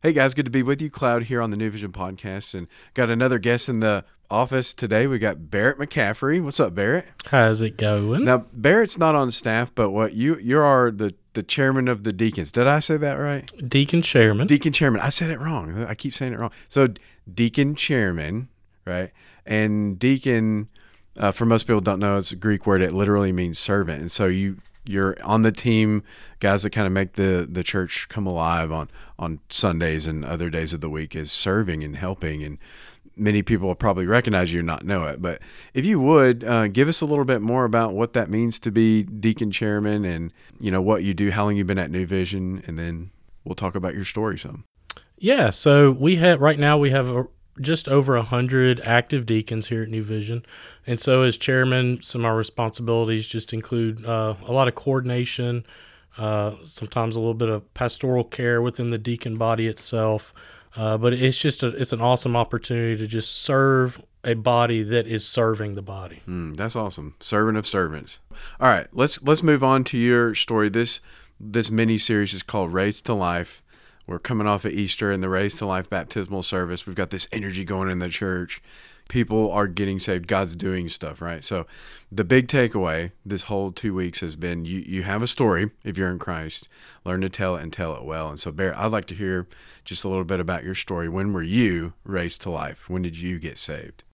Hey guys, good to be with you. Cloud here on the New Vision podcast, and got another guest in the office today. We got Barrett McCaffrey. What's up, Barrett? How's it going? Now Barrett's not on staff, but what you you are the the chairman of the deacons. Did I say that right? Deacon chairman. Deacon chairman. I said it wrong. I keep saying it wrong. So deacon chairman, right? And deacon, uh, for most people don't know, it's a Greek word. It literally means servant, and so you you're on the team, guys that kind of make the the church come alive on on Sundays and other days of the week is serving and helping and many people will probably recognize you and not know it. But if you would uh, give us a little bit more about what that means to be deacon chairman and you know what you do, how long you've been at New Vision, and then we'll talk about your story some. Yeah, so we have right now we have a, just over a hundred active deacons here at New Vision, and so as chairman, some of our responsibilities just include uh, a lot of coordination, uh, sometimes a little bit of pastoral care within the deacon body itself. Uh, but it's just a, it's an awesome opportunity to just serve a body that is serving the body. Mm, that's awesome, servant of servants. All right, let's let's move on to your story. This this mini series is called Raised to Life. We're coming off of Easter and the Raised to Life baptismal service. We've got this energy going in the church. People are getting saved. God's doing stuff, right? So, the big takeaway this whole two weeks has been you you have a story if you're in Christ. Learn to tell it and tell it well. And so, Bear, I'd like to hear just a little bit about your story. When were you raised to life? When did you get saved?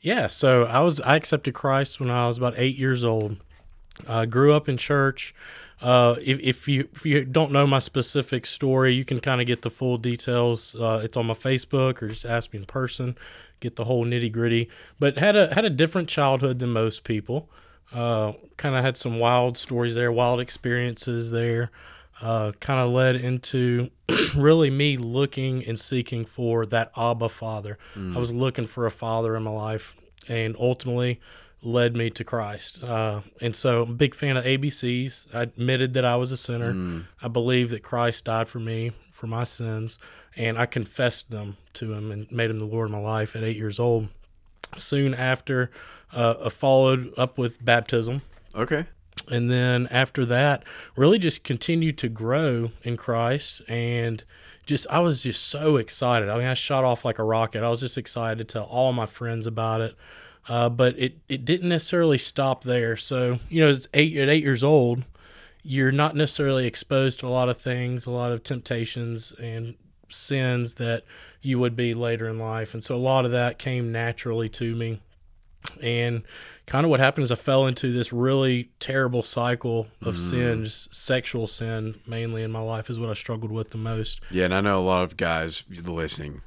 Yeah, so I was I accepted Christ when I was about eight years old. I grew up in church. Uh, if, if you if you don't know my specific story, you can kind of get the full details. Uh, it's on my Facebook or just ask me in person. Get the whole nitty gritty. But had a had a different childhood than most people. Uh, kind of had some wild stories there, wild experiences there uh, kind of led into really me looking and seeking for that Abba Father. Mm. I was looking for a father in my life, and ultimately led me to Christ. Uh, and so I'm a big fan of ABCs. I admitted that I was a sinner. Mm. I believe that Christ died for me, for my sins, and I confessed them to him and made him the Lord of my life at eight years old. Soon after, uh, I followed up with baptism. Okay and then after that really just continued to grow in christ and just i was just so excited i mean i shot off like a rocket i was just excited to tell all my friends about it uh, but it, it didn't necessarily stop there so you know eight, at eight years old you're not necessarily exposed to a lot of things a lot of temptations and sins that you would be later in life and so a lot of that came naturally to me and kind of what happened is I fell into this really terrible cycle of mm. sin, just sexual sin mainly in my life is what I struggled with the most. Yeah, and I know a lot of guys listening.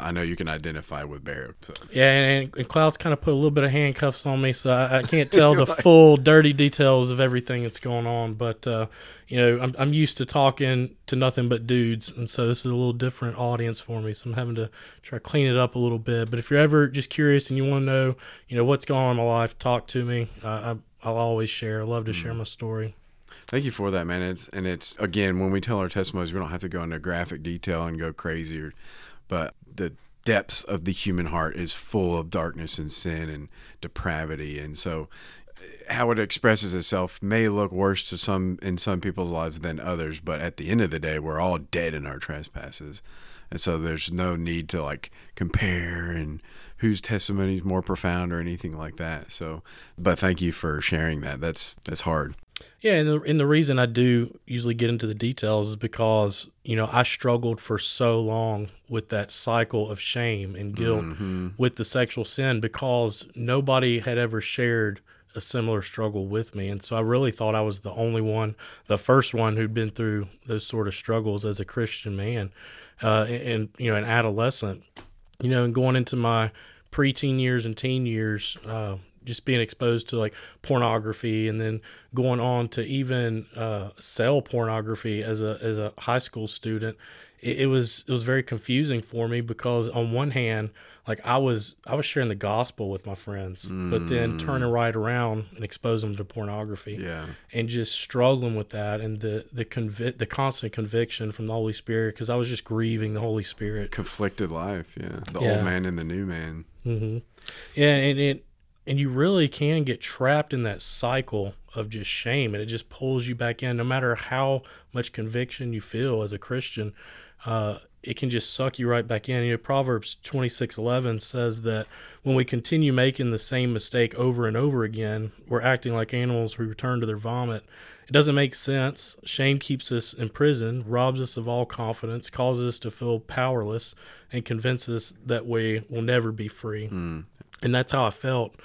I know you can identify with Barrett. So. Yeah, and, and Cloud's kind of put a little bit of handcuffs on me, so I, I can't tell the like... full dirty details of everything that's going on. But uh, you know, I'm, I'm used to talking to nothing but dudes, and so this is a little different audience for me. So I'm having to try to clean it up a little bit. But if you're ever just curious and you want to know, you know, what's going on in my life, talk to me. Uh, I, will always share. I love to mm. share my story. Thank you for that, man. It's and it's again when we tell our testimonies, we don't have to go into graphic detail and go crazy, or, but the depths of the human heart is full of darkness and sin and depravity, and so uh, how it expresses itself may look worse to some in some people's lives than others, but at the end of the day, we're all dead in our trespasses, and so there's no need to like compare and whose testimony is more profound or anything like that. So, but thank you for sharing that. That's that's hard. Yeah, and the, and the reason I do usually get into the details is because, you know, I struggled for so long with that cycle of shame and guilt mm-hmm. with the sexual sin because nobody had ever shared a similar struggle with me. And so I really thought I was the only one, the first one who'd been through those sort of struggles as a Christian man, uh, and, and, you know, an adolescent, you know, and going into my preteen years and teen years, uh, just being exposed to like pornography and then going on to even uh, sell pornography as a as a high school student it, it, was it was very confusing for me because on one hand like i was i was sharing the gospel with my friends mm. but then mm. turning right around and exposing them to pornography yeah and just struggling with that and the the convi- the constant conviction from the holy spirit because i was just grieving the holy spirit conflicted life yeah the yeah. old man and the new man mm-hmm. yeah and it and you really can get trapped in that cycle of just shame and it just pulls you back in no matter how much conviction you feel as a christian uh, it can just suck you right back in. You know, Proverbs twenty six eleven says that when we continue making the same mistake over and over again, we're acting like animals who return to their vomit. It doesn't make sense. Shame keeps us in prison, robs us of all confidence, causes us to feel powerless, and convinces us that we will never be free. Mm. And that's how I felt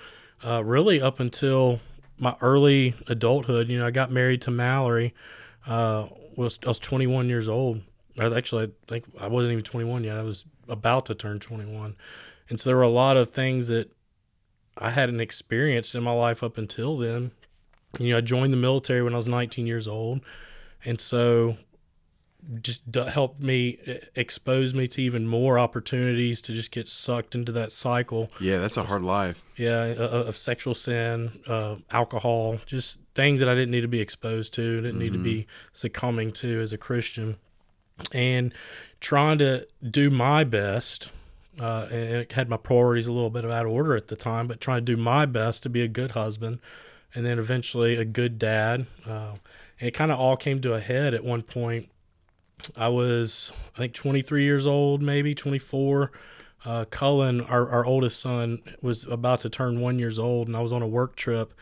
uh, really up until my early adulthood. You know, I got married to Mallory. Uh, was I was 21 years old. I was actually, I think I wasn't even 21 yet. I was about to turn 21, and so there were a lot of things that I hadn't experienced in my life up until then. You know, I joined the military when I was 19 years old, and so just d- helped me expose me to even more opportunities to just get sucked into that cycle. Yeah, that's a hard life. Yeah, uh, of sexual sin, uh, alcohol, just things that I didn't need to be exposed to, didn't need to be succumbing to as a Christian, and trying to do my best. Uh, and it had my priorities a little bit out of order at the time, but trying to do my best to be a good husband, and then eventually a good dad. Uh, and it kind of all came to a head at one point. I was, I think, 23 years old, maybe 24 uh, Cullen, our, our oldest son, was about to turn one years old, and I was on a work trip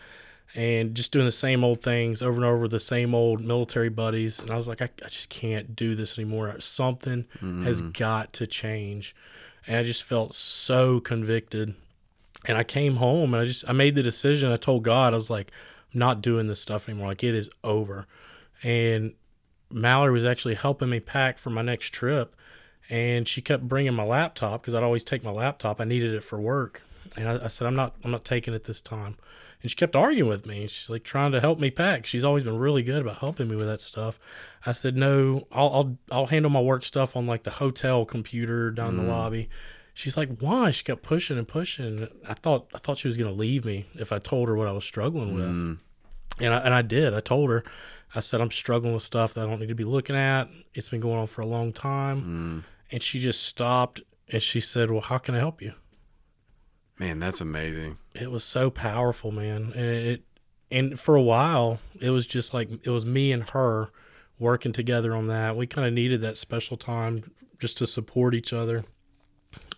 and just doing the same old things over and over with the same old military buddies. And I was like, I, I just can't do this anymore. Something has got to change. And I just felt so convicted. And I came home and I just, I made the decision. I told God, I was like, I'm not doing this stuff anymore. Like, it is over. And Mallory was actually helping me pack for my next trip and she kept bringing my laptop because I'd always take my laptop. I needed it for work, and I, I, said, "I'm not, I'm not taking it this time." And she kept arguing with me. She's like trying to help me pack. She's always been really good about helping me with that stuff. I said, "No, I'll, I'll, I'll handle my work stuff on like the hotel computer down in the mm. lobby." She's like, "Why?" She kept pushing and pushing. I thought, I thought she was gonna leave me if I told her what I was struggling with, mm. And I, and I did. I told her. I said, "I'm struggling with stuff that I don't need to be looking at. It's been going on for a long time." Mm. And she just stopped and she said, Well, how can I help you? Man, that's amazing. It was so powerful, man. And it and for a while it was just like it was me and her working together on that. We kind of needed that special time just to support each other.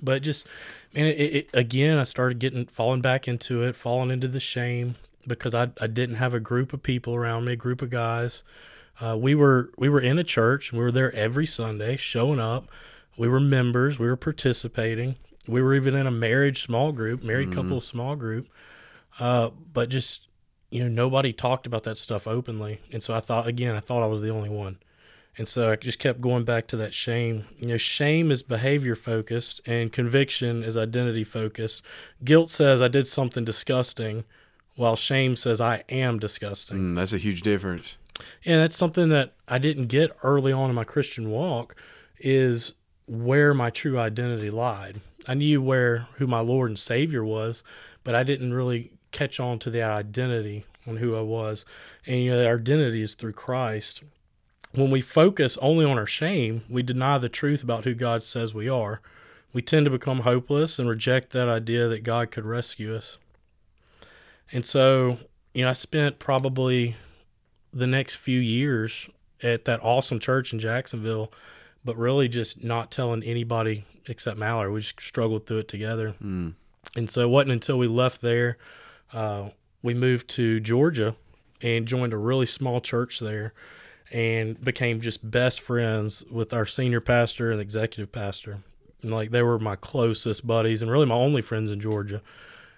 But just man, it, it again I started getting falling back into it, falling into the shame because I I didn't have a group of people around me, a group of guys. Uh, we were we were in a church. We were there every Sunday, showing up. We were members. We were participating. We were even in a marriage small group, married couple small group. Uh, but just you know, nobody talked about that stuff openly, and so I thought again, I thought I was the only one, and so I just kept going back to that shame. You know, shame is behavior focused, and conviction is identity focused. Guilt says I did something disgusting, while shame says I am disgusting. Mm, that's a huge difference. And that's something that I didn't get early on in my Christian walk is where my true identity lied. I knew where who my Lord and Savior was, but I didn't really catch on to that identity on who I was. And you know, our identity is through Christ. When we focus only on our shame, we deny the truth about who God says we are. We tend to become hopeless and reject that idea that God could rescue us. And so, you know, I spent probably the next few years at that awesome church in Jacksonville, but really just not telling anybody except Mallory. We just struggled through it together. Mm. And so it wasn't until we left there, uh, we moved to Georgia and joined a really small church there and became just best friends with our senior pastor and executive pastor. And like they were my closest buddies and really my only friends in Georgia.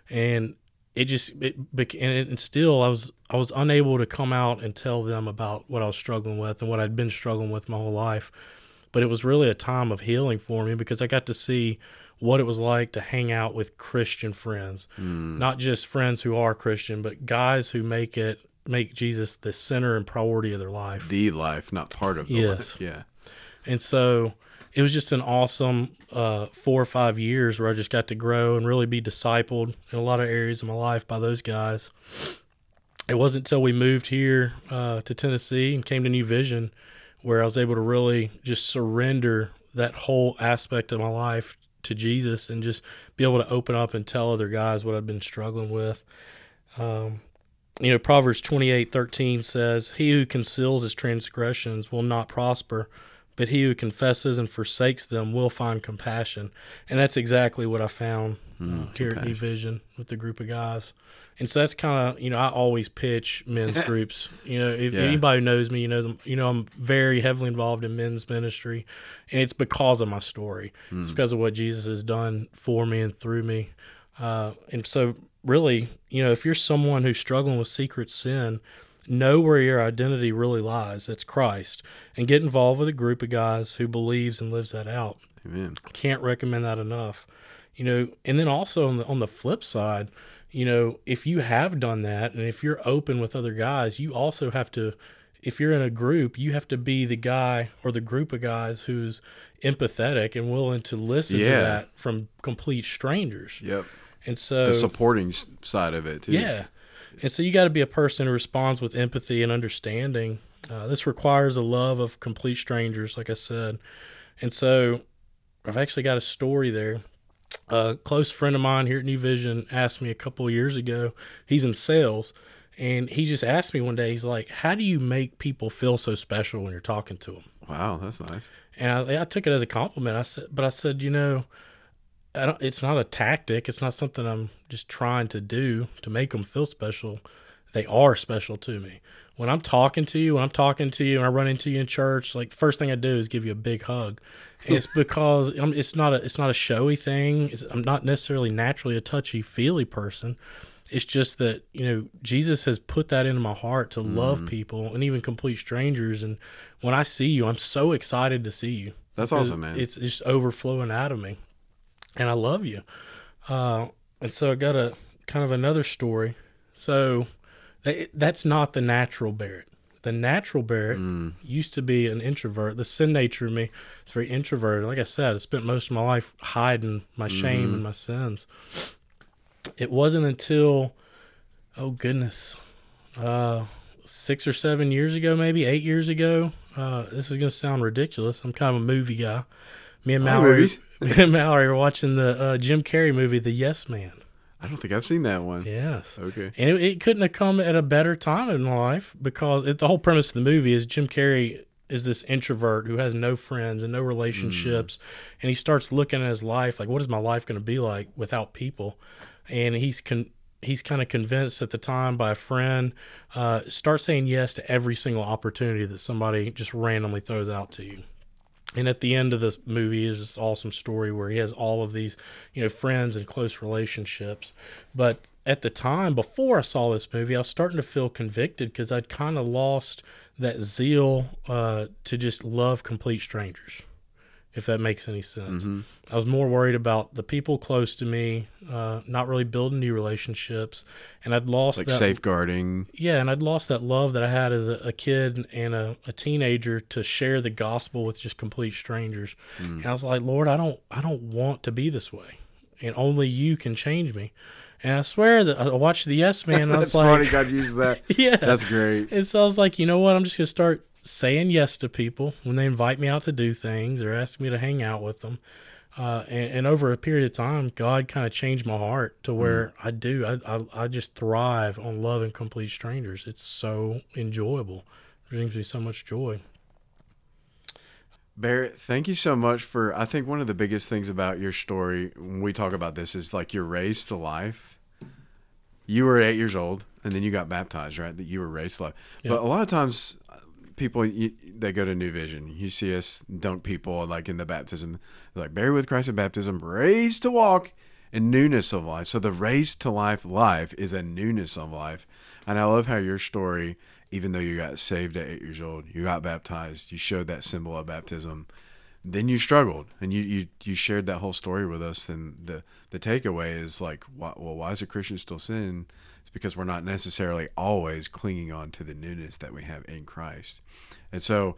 And it just it and, it, and still I was I was unable to come out and tell them about what I was struggling with and what I'd been struggling with my whole life. But it was really a time of healing for me because I got to see what it was like to hang out with Christian friends. Hmm. Not just friends who are Christian, but guys who make it make Jesus the center and priority of their life. The life, not part of the Yes. life. Yeah. And so it was just an awesome uh, four or five years where I just got to grow and really be discipled in a lot of areas of my life by those guys. It wasn't until we moved here uh, to Tennessee and came to New Vision where I was able to really just surrender that whole aspect of my life to Jesus and just be able to open up and tell other guys what I've been struggling with. Um, you know, Proverbs twenty eight thirteen says, He who conceals his transgressions will not prosper, but he who confesses and forsakes them will find compassion. And that's exactly what I found uh, here at New Vision with the group of guys. And so that's kind of you know I always pitch men's groups. You know, if Yeah. anybody knows me, you know them, you know I'm very heavily involved in men's ministry, and it's because of my story. It's because of what Jesus has done for me and through me. Uh, and so, really, you know, if you're someone who's struggling with secret sin, know where your identity really lies. That's Christ, and get involved with a group of guys who believes and lives that out Amen. can't recommend that enough you know and then also on the on the flip side you know if you have done that and if you're open with other guys you also have to if you're in a group you have to be the guy or the group of guys who's empathetic and willing to listen to that from complete strangers Yep. and so The supporting side of it too. yeah. And so you got to be a person who responds with empathy and understanding. Uh, this requires a love of complete strangers, like I said. And so I've actually got a story there. A close friend of mine here at New Vision asked me a couple of years ago. He's in sales. And he just asked me one day, he's like, How do you make people feel so special when you're talking to them? Wow, that's nice. And I, I took it as a compliment. I said, but I said, you know, I don't, it's not a tactic. It's not something I'm just trying to do to make them feel special. They are special to me. When I'm talking to you, when I'm talking to you, and I run into you in church, like the first thing I do is give you a big hug. And it's because I'm, it's not a it's not a showy thing. It's, I'm not necessarily naturally a touchy feely person. It's just that you know Jesus has put that into my heart to mm-hmm. love people and even complete strangers. And when I see you, I'm so excited to see you. That's awesome, man. It's just overflowing out of me, and I love you. Uh, and so I got a kind of another story. So that, that's not the natural Barrett. The natural Barrett Mm. used to be an introvert. The sin nature of me is very introverted. Like I said, I spent most of my life hiding my shame Mm-hmm. and my sins. It wasn't until, oh goodness, uh, six or seven years ago, maybe eight years ago. Uh, this is going to sound ridiculous. I'm kind of a movie guy. Me and Mallory, movies. me and Mallory were watching the uh, Jim Carrey movie, The Yes Man. I don't think I've seen that one. Yes. Okay. And it, it couldn't have come at a better time in my life because it, the whole premise of the movie is Jim Carrey is this introvert who has no friends and no relationships, and he starts looking at his life like, what is my life going to be like without people? And he's con- he's kind of convinced at the time by a friend, uh, start saying yes to every single opportunity that somebody just randomly throws out to you. And at the end of this movie is this awesome story where he has all of these, you know, friends and close relationships. But at the time before I saw this movie, I was starting to feel convicted because I'd kind of lost that zeal uh, to just love complete strangers, if that makes any sense. Mm-hmm. I was more worried about the people close to me, uh, not really building new relationships, and I'd lost Like that safeguarding. yeah, and I'd lost that love that I had as a, a kid and a, a teenager to share the gospel with just complete strangers. And I was like, Lord, I don't I don't want to be this way. And only you can change me. And I swear that I watched the Yes Man and I was That's funny. like God used that. Yeah. That's great. and so I was like, you know what? I'm just gonna start saying yes to people when they invite me out to do things or ask me to hang out with them. Uh, and, and over a period of time, God kind of changed my heart to where I do. I, I I just thrive on loving complete strangers. It's so enjoyable. It brings me so much joy. Barrett, thank you so much for. I think one of the biggest things about your story when we talk about this is like you're raised to life. You were eight years old, and then you got baptized, right? That you were raised to life. Yeah. But a lot of times, people you, they go to New Vision. You see us dunk people like in the baptism, like buried with Christ in baptism, raised to walk in newness of life. So the raised to life life is a newness of life, and I love how your story even though you got saved at eight years old, you got baptized, you showed that symbol of baptism, then you struggled and you, you, you shared that whole story with us. And the, the takeaway is like, why, well, why is a Christian still sin? It's because we're not necessarily always clinging on to the newness that we have in Christ. And so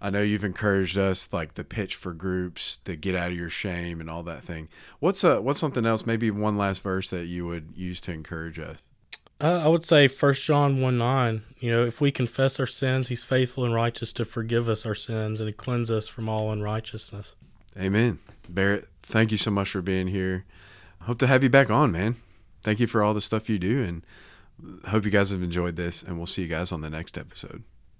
I know you've encouraged us like the pitch for groups to get out of your shame and all that thing. What's a, what's something else, maybe one last verse that you would use to encourage us? Uh, I would say First John one nine. You know, if we confess our sins, He's faithful and righteous to forgive us our sins and to cleanse us from all unrighteousness. Amen. Barrett, thank you so much for being here. Hope to have you back on, man. Thank you for all the stuff you do and hope you guys have enjoyed this and we'll see you guys on the next episode.